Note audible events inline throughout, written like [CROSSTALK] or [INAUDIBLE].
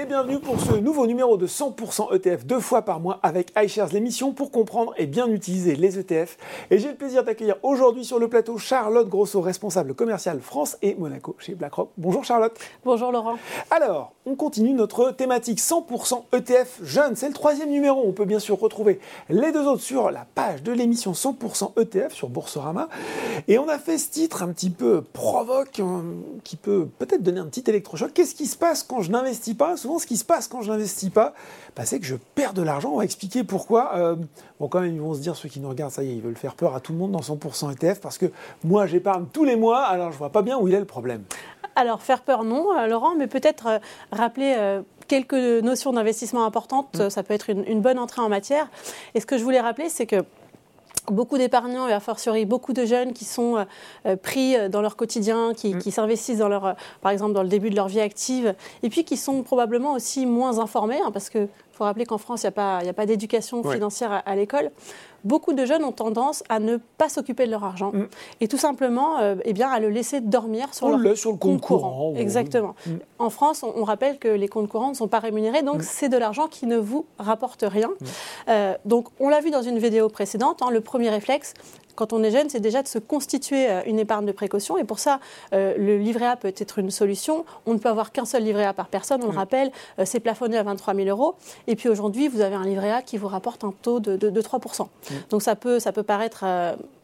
Et bienvenue pour ce nouveau numéro de 100% ETF deux fois par mois avec iShares, l'émission pour comprendre et bien utiliser les ETF. Et j'ai le plaisir d'accueillir aujourd'hui sur le plateau Charlotte Grosso, responsable commerciale France et Monaco chez BlackRock. Bonjour Charlotte. Bonjour Laurent. Alors, on continue notre thématique 100% ETF jeune. C'est le troisième numéro. On peut bien sûr retrouver les deux autres sur la page de l'émission 100% ETF sur Boursorama. Et on a fait ce titre un petit peu provoque, hein, qui peut peut-être donner un petit électrochoc. Qu'est-ce qui se passe quand je n'investis pas, souvent ce qui se passe quand je n'investis pas, bah, c'est que je perds de l'argent. On va expliquer pourquoi. Euh, bon, quand même, ils vont se dire, ceux qui nous regardent, ça y est, ils veulent faire peur à tout le monde dans 100% ETF parce que moi, j'épargne tous les mois, alors je vois pas bien où il est le problème. Alors, faire peur, non, euh, Laurent, mais peut-être euh, rappeler quelques notions d'investissement importantes, mmh. ça peut être une, une bonne entrée en matière. Et ce que je voulais rappeler, c'est que beaucoup d'épargnants et a fortiori beaucoup de jeunes qui sont euh, euh, pris euh, dans leur quotidien, qui, mm. s'investissent dans leur, par exemple dans le début de leur vie active, et puis qui sont probablement aussi moins informés, hein, parce que faut rappeler qu'en France, il n'y a pas, d'éducation financière à, l'école. Beaucoup de jeunes ont tendance à ne pas s'occuper de leur argent mm. et tout simplement euh, eh bien, à le laisser dormir sur, leur sur le compte, courant. Exactement. Mm. En France, on, rappelle que les comptes courants ne sont pas rémunérés, donc mm. c'est de l'argent qui ne vous rapporte rien. Euh, donc on l'a vu dans une vidéo précédente, hein, le premier réflexe, quand on est jeune, c'est déjà de se constituer euh, une épargne de précaution. Et pour ça, euh, le livret A peut être une solution. On ne peut avoir qu'un seul livret A par personne, on le rappelle. Euh, c'est plafonné à 23 000 euros. Et puis aujourd'hui, vous avez un livret A qui vous rapporte un taux de, 3 mm. Donc ça peut, ça peut paraître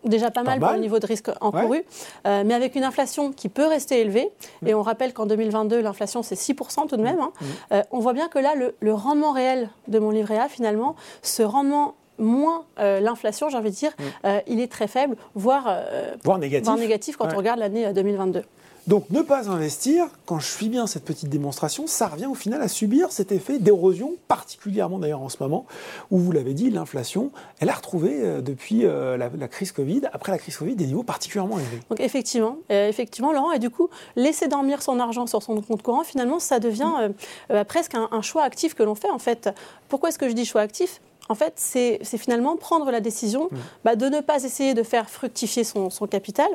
déjà pas, mal, pour le niveau de risque encouru, mais avec une inflation qui peut rester élevée, et on rappelle qu'en 2022, l'inflation c'est 6% tout de même, hein. on voit bien que là, le, le, rendement réel de mon livret A, finalement, ce rendement moins euh, l'inflation, j'ai envie de dire, mm. euh, il est très faible, voire, euh, voire négatif. quand on regarde l'année 2022. Donc ne pas investir, quand je suis bien cette petite démonstration, ça revient au final à subir cet effet d'érosion, particulièrement d'ailleurs en ce moment, où vous l'avez dit, l'inflation, elle a retrouvé depuis la, crise Covid, après la crise Covid, des niveaux particulièrement élevés. Donc effectivement, effectivement Laurent, et du coup, laisser dormir son argent sur son compte courant, finalement, ça devient mm. presque un, un choix actif que l'on fait en fait. Pourquoi est-ce que je dis choix actif? En fait, c'est finalement prendre la décision mmh. bah, de ne pas essayer de faire fructifier son, capital.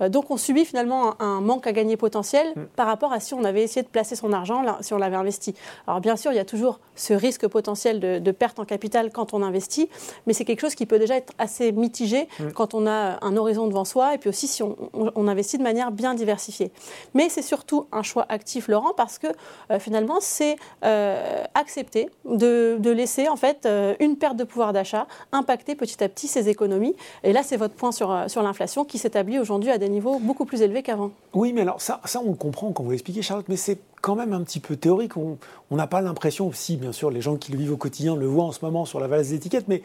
Euh, donc, on subit finalement un, manque à gagner potentiel mmh. par rapport à si on avait essayé de placer son argent, si on l'avait investi. Alors, bien sûr, il y a toujours ce risque potentiel de, perte en capital quand on investit, mais c'est quelque chose qui peut déjà être assez mitigé mmh. quand on a un horizon devant soi et puis aussi si on, investit de manière bien diversifiée. Mais c'est surtout un choix actif, Laurent, parce que euh, finalement, c'est euh, accepter de, de, laisser en fait une perte de pouvoir d'achat, impacter petit à petit ses économies. Et là, c'est votre point sur, euh, sur l'inflation qui s'établit aujourd'hui à des niveaux beaucoup plus élevés qu'avant. Oui, mais alors ça, ça on le comprend quand vous l'expliquez, Charlotte, mais c'est quand même un petit peu théorique. On n'a pas l'impression, si bien sûr les gens qui le vivent au quotidien le voient en ce moment sur la valise des étiquettes, mais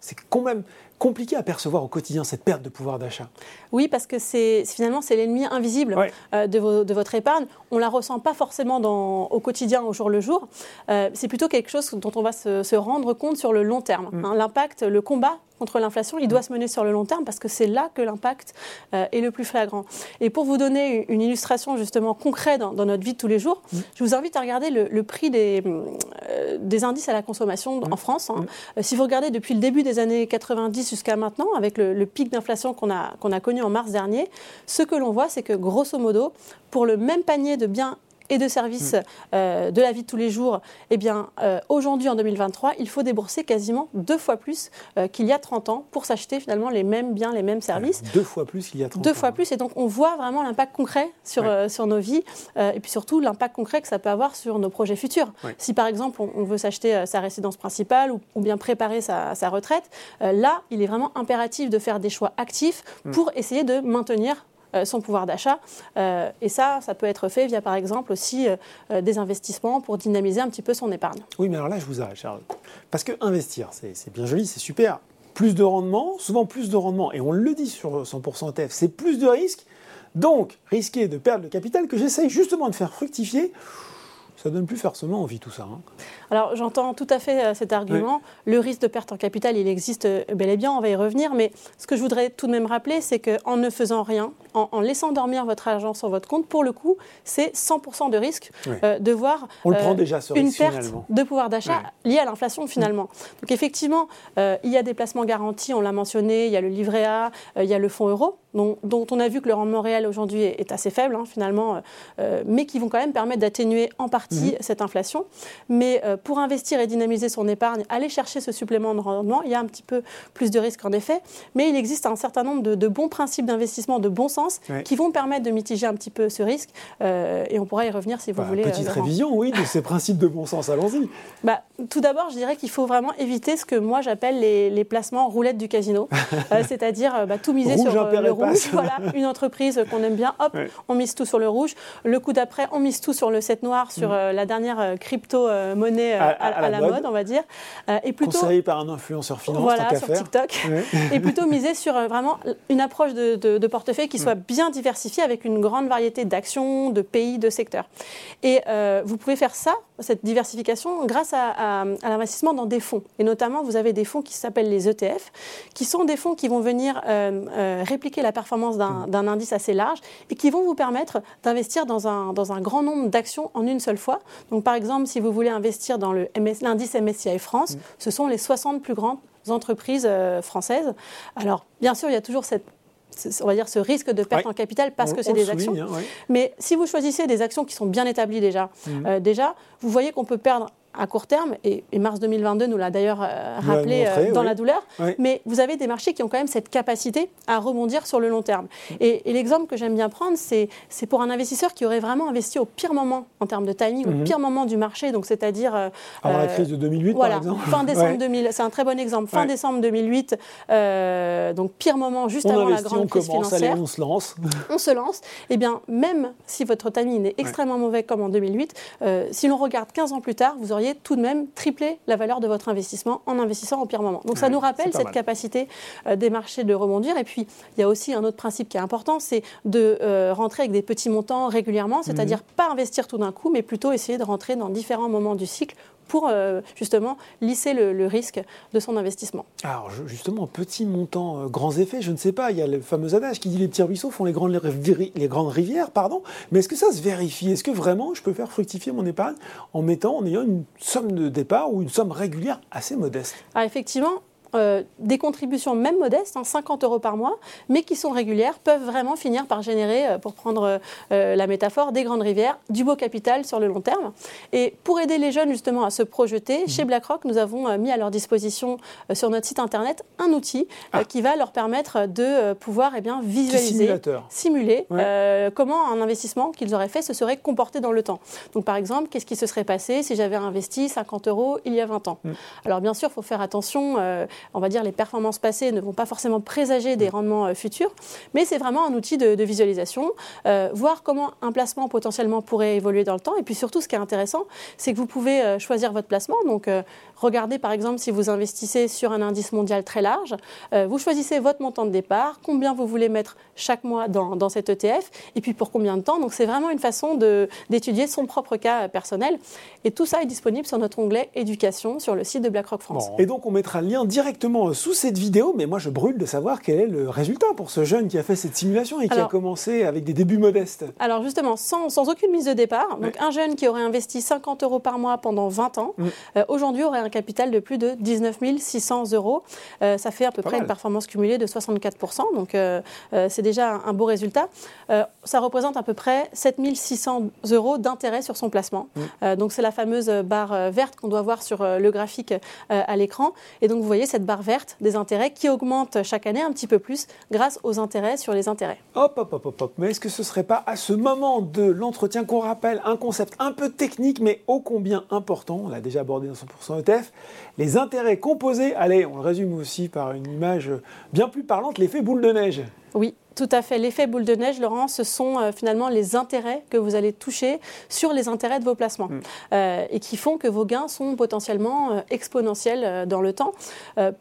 c'est quand même compliqué à percevoir au quotidien cette perte de pouvoir d'achat. Oui, parce que c'est finalement c'est l'ennemi invisible euh, de, votre épargne. On la ressent pas forcément dans, au quotidien, au jour le jour. Euh, c'est plutôt quelque chose dont on va se, rendre compte sur le long terme. Mm. Hein. L'impact, le combat contre l'inflation, il doit se mener sur le long terme parce que c'est là que l'impact euh, est le plus flagrant. Et pour vous donner une illustration justement concrète dans, notre vie de tous les jours, mm. je vous invite à regarder le, prix des, des, indices à la consommation mm. en France. Hein. Mm. Euh, si vous regardez depuis le début des années 90 jusqu'à maintenant, avec le, pic d'inflation qu'on a, qu'on a connu en mars dernier, ce que l'on voit, c'est que grosso modo, pour le même panier de biens et de services mm. euh, de la vie de tous les jours, eh bien, euh, aujourd'hui, en 2023, il faut débourser quasiment deux fois plus euh, qu'il y a 30 ans pour s'acheter finalement les mêmes biens, les mêmes services. deux fois plus qu'il y a 30 ans. Deux fois plus. Et donc, on voit vraiment l'impact concret sur, sur nos vies et puis surtout l'impact concret que ça peut avoir sur nos projets futurs. Si par exemple, on, veut s'acheter sa résidence principale ou, bien préparer sa, sa retraite, là, il est vraiment impératif de faire des choix actifs mm. pour essayer de maintenir son pouvoir d'achat. Euh, et ça, ça peut être fait via, par exemple, aussi euh, des investissements pour dynamiser un petit peu son épargne. Oui, mais alors là, je vous arrête, Charles. Parce que investir, c'est bien joli, c'est super. Plus de rendement, souvent plus de rendement. Et on le dit sur 100% ETF, c'est plus de risques. Donc, risquer de perdre le capital que j'essaye justement de faire fructifier ça donne plus forcément envie tout ça. Hein. Alors j'entends tout à fait euh, cet argument. Le risque de perte en capital, il existe euh, bel et bien, on va y revenir. Mais ce que je voudrais tout de même rappeler, c'est qu'en ne faisant rien, en, laissant dormir votre argent sur votre compte, pour le coup, c'est 100% de risque euh, de voir une perte de pouvoir d'achat liée à l'inflation finalement. Donc effectivement, il y a des placements garantis, on l'a mentionné, il y a le livret A, il y a le fonds euro dont, on a vu que le rendement réel aujourd'hui est, assez faible hein, finalement, euh, mais qui vont quand même permettre d'atténuer en partie mhm. cette inflation. Mais euh, pour investir et dynamiser son épargne, aller chercher ce supplément de rendement, il y a un petit peu plus de risques en effet, mais il existe un certain nombre de, bons principes d'investissement de bon sens qui vont permettre de mitiger un petit peu ce risque, euh, et on pourra y revenir si vous bah, voulez. Petite révision, oui, de ces principes de bon sens, allons-y. [LAUGHS] Bah, tout d'abord, je dirais qu'il faut vraiment éviter ce que moi j'appelle les, placements roulettes du casino, [LAUGHS] c'est-à-dire bah, tout miser sur le [LAUGHS] voilà, une entreprise qu'on aime bien, hop, on mise tout sur le rouge. Le coup d'après, on mise tout sur le 7 noir, sur mm. euh, la dernière euh, crypto-monnaie euh, à, la, mode. on va dire. et plutôt, Conseillé par un influenceur finance, voilà, sur TikTok. et plutôt miser sur vraiment une approche de, portefeuille qui soit bien diversifiée avec une grande variété d'actions, de pays, de secteurs. Et vous pouvez faire ça, cette diversification, grâce à, à l'investissement dans des fonds. Et notamment, vous avez des fonds qui s'appellent les ETF, qui sont des fonds qui vont venir répliquer la performance d'un indice assez large et qui vont vous permettre d'investir dans un, dans un grand nombre d'actions en une seule fois. Donc, par exemple, si vous voulez investir dans l'indice MSCI France, mm. ce sont les 60 plus grandes entreprises euh, françaises. Alors, bien sûr, il y a toujours cette on va dire ce risque de perte en capital parce que c'est des actions. Hein, Mais si vous choisissez des actions qui sont bien établies déjà, mm. euh, déjà, vous voyez qu'on peut perdre à court terme, et, mars 2022 nous l'a d'ailleurs euh, rappelé euh, dans la douleur, mais vous avez des marchés qui ont quand même cette capacité à rebondir sur le long terme. Et, l'exemple que j'aime bien prendre, c'est pour un investisseur qui aurait vraiment investi au pire moment en termes de timing, au mhm. pire moment du marché, donc c'est-à-dire... Euh, Avant la crise de 2008, par exemple Fin [LAUGHS] décembre 2000, c'est un très bon exemple. Fin décembre 2008, donc pire moment juste avant la grande crise financière. on se lance. [LAUGHS] on se lance. Et eh bien, même si votre timing est extrêmement mauvais comme en 2008, si l'on regarde 15 ans plus tard, vous auriez tout de même tripler la valeur de votre investissement en investissant au pire moment. Donc ça nous rappelle cette capacité euh, des marchés de rebondir. Et puis, il y a aussi un autre principe qui est important, c'est de euh, rentrer avec des petits montants régulièrement, c'est-à-dire mhm. pas investir tout d'un coup, mais plutôt essayer de rentrer dans différents moments du cycle pour euh, justement lisser le, risque de son investissement. Alors justement, petit montant, grands effets, je ne sais pas, il y a le fameux adage qui dit les petits ruisseaux font les grandes, les grandes rivières, pardon, mais est-ce que ça se vérifie? Est-ce que vraiment je peux faire fructifier mon épargne en mettant, en ayant une somme de départ ou une somme régulière assez modeste? Ah, Effectivement, euh, des contributions même modestes, 50 hein, euros par mois, mais qui sont régulières, peuvent vraiment finir par générer, euh, pour prendre euh, la métaphore, des grandes rivières, du beau capital sur le long terme. Et pour aider les jeunes justement à se projeter, mmh. chez BlackRock, nous avons mis à leur disposition sur notre site internet un outil ah. qui va leur permettre de pouvoir eh bien, visualiser, simuler comment un investissement qu'ils auraient fait se serait comporté dans le temps. Donc par exemple, qu'est-ce qui se serait passé si j'avais investi 50 euros il y a 20 ans? Mmh. Alors bien sûr, il faut faire attention on va dire, les performances passées ne vont pas forcément présager des rendements euh, futurs, mais c'est vraiment un outil de, visualisation, euh, voir comment un placement potentiellement pourrait évoluer dans le temps. Et puis surtout, ce qui est intéressant, c'est que vous pouvez euh, choisir votre placement. Donc, regardez par exemple si vous investissez sur un indice mondial très large, vous choisissez votre montant de départ, combien vous voulez mettre chaque mois dans, cet ETF, et puis pour combien de temps. Donc, c'est vraiment une façon d'étudier son propre cas personnel. Et tout ça est disponible sur notre onglet éducation sur le site de BlackRock France. Et donc, on mettra le lien direct directement sous cette vidéo, mais moi je brûle de savoir quel est le résultat pour ce jeune qui a fait cette simulation et qui a commencé avec des débuts modestes. Alors justement, sans, sans aucune mise de départ, donc un jeune qui aurait investi 50 euros par mois pendant 20 ans, mm. euh, aujourd'hui aurait un capital de plus de 19 600 euros. Euh, ça fait à peu près une performance cumulée de 64%, donc euh, c'est déjà un, beau résultat. ça représente à peu près 7 600 euros d'intérêt sur son placement. Mm. donc c'est la fameuse barre verte qu'on doit voir sur le graphique à l'écran. Et donc vous voyez cette barre verte des intérêts qui augmente chaque année un petit peu plus grâce aux intérêts sur les intérêts. Hop, hop, hop, hop, hop. Mais est-ce que ce ne serait pas à ce moment de l'entretien qu'on rappelle un concept un peu technique mais ô combien important, on l'a déjà abordé dans 100% ETF, les intérêts composés, allez, on le résume aussi par une image bien plus parlante, l'effet boule de neige. Oui, tout à fait. L'effet boule de neige, Laurent, ce sont euh, finalement les intérêts que vous allez toucher sur les intérêts de vos placements mm. euh, et qui font que vos gains sont potentiellement euh, exponentiels dans le temps.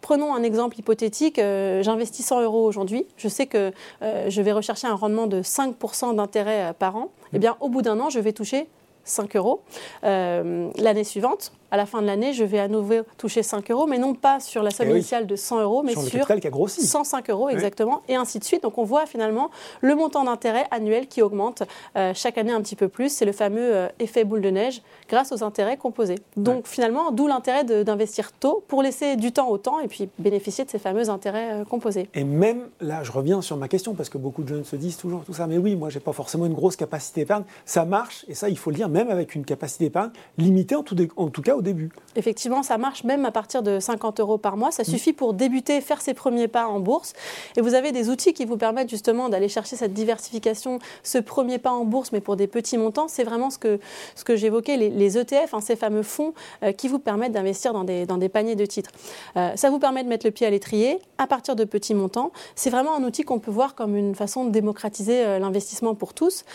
prenons un exemple hypothétique. J'investis 100 euros aujourd'hui. Je sais que je vais rechercher un rendement de 5% d'intérêt par an. Mm. Eh bien, au bout d'un an, je vais toucher 5 euros. L'année suivante, à la fin de l'année, je vais à nouveau toucher 5 euros, mais non pas sur la somme Eh oui. initiale de 100 euros, mais Sur le sur capital qui a grossi. 105 euros exactement, et ainsi de suite. Donc on voit finalement le montant d'intérêt annuel qui augmente euh, chaque année un petit peu plus. C'est le fameux euh, effet boule de neige grâce aux intérêts composés. Donc finalement, d'où l'intérêt d'investir tôt pour laisser du temps au temps et puis bénéficier de ces fameux intérêts euh, composés. Et même là, je reviens sur ma question parce que beaucoup de jeunes se disent toujours tout ça. Mais oui, moi, j'ai pas forcément une grosse capacité d'épargne. Ça marche, et ça, il faut le dire, même avec une capacité d'épargne limitée, en tout, dé- en tout cas au début. Effectivement, ça marche même à partir de 50 euros par mois. Ça suffit pour débuter, faire ses premiers pas en bourse. Et vous avez des outils qui vous permettent justement d'aller chercher cette diversification, ce premier pas en bourse, mais pour des petits montants. C'est vraiment ce que, ce que j'évoquais, les, les ETF, hein, ces fameux fonds euh, qui vous permettent d'investir dans des, dans des paniers de titres. Euh, ça vous permet de mettre le pied à l'étrier à partir de petits montants. C'est vraiment un outil qu'on peut voir comme une façon de démocratiser euh, l'investissement pour tous,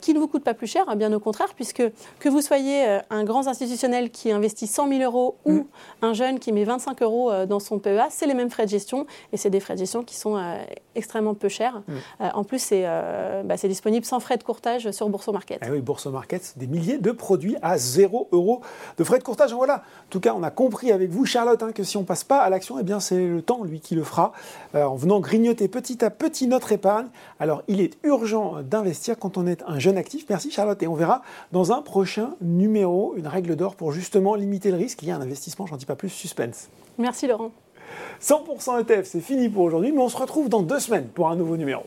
qui ne vous coûte pas plus cher, hein, bien au contraire, puisque que vous soyez un grand institutionnel qui investit 100 000 euros ou un jeune qui met 25 euros euh, dans son PEA, c'est les mêmes frais de gestion et c'est des frais de gestion qui sont euh, extrêmement peu chers. Euh, en plus, c'est bah, disponible sans frais de courtage sur Bourse Market. Eh oui, Bourse Market, des milliers de produits à 0 euros de frais de courtage. Voilà. En tout cas, on a compris avec vous, Charlotte, hein, que si on passe pas à l'action, eh bien, c'est le temps, lui, qui le fera, euh, en venant grignoter petit à petit notre épargne. Alors, il est urgent d'investir quand on est un jeune actif. Merci, Charlotte. Et on verra dans un prochain numéro une règle d'or pour justement limiter le risque. Il y a un investissement, j'en dis pas plus, suspense. Merci Laurent. 100% ETF, c'est fini pour aujourd'hui, mais on se retrouve dans deux semaines pour un nouveau numéro.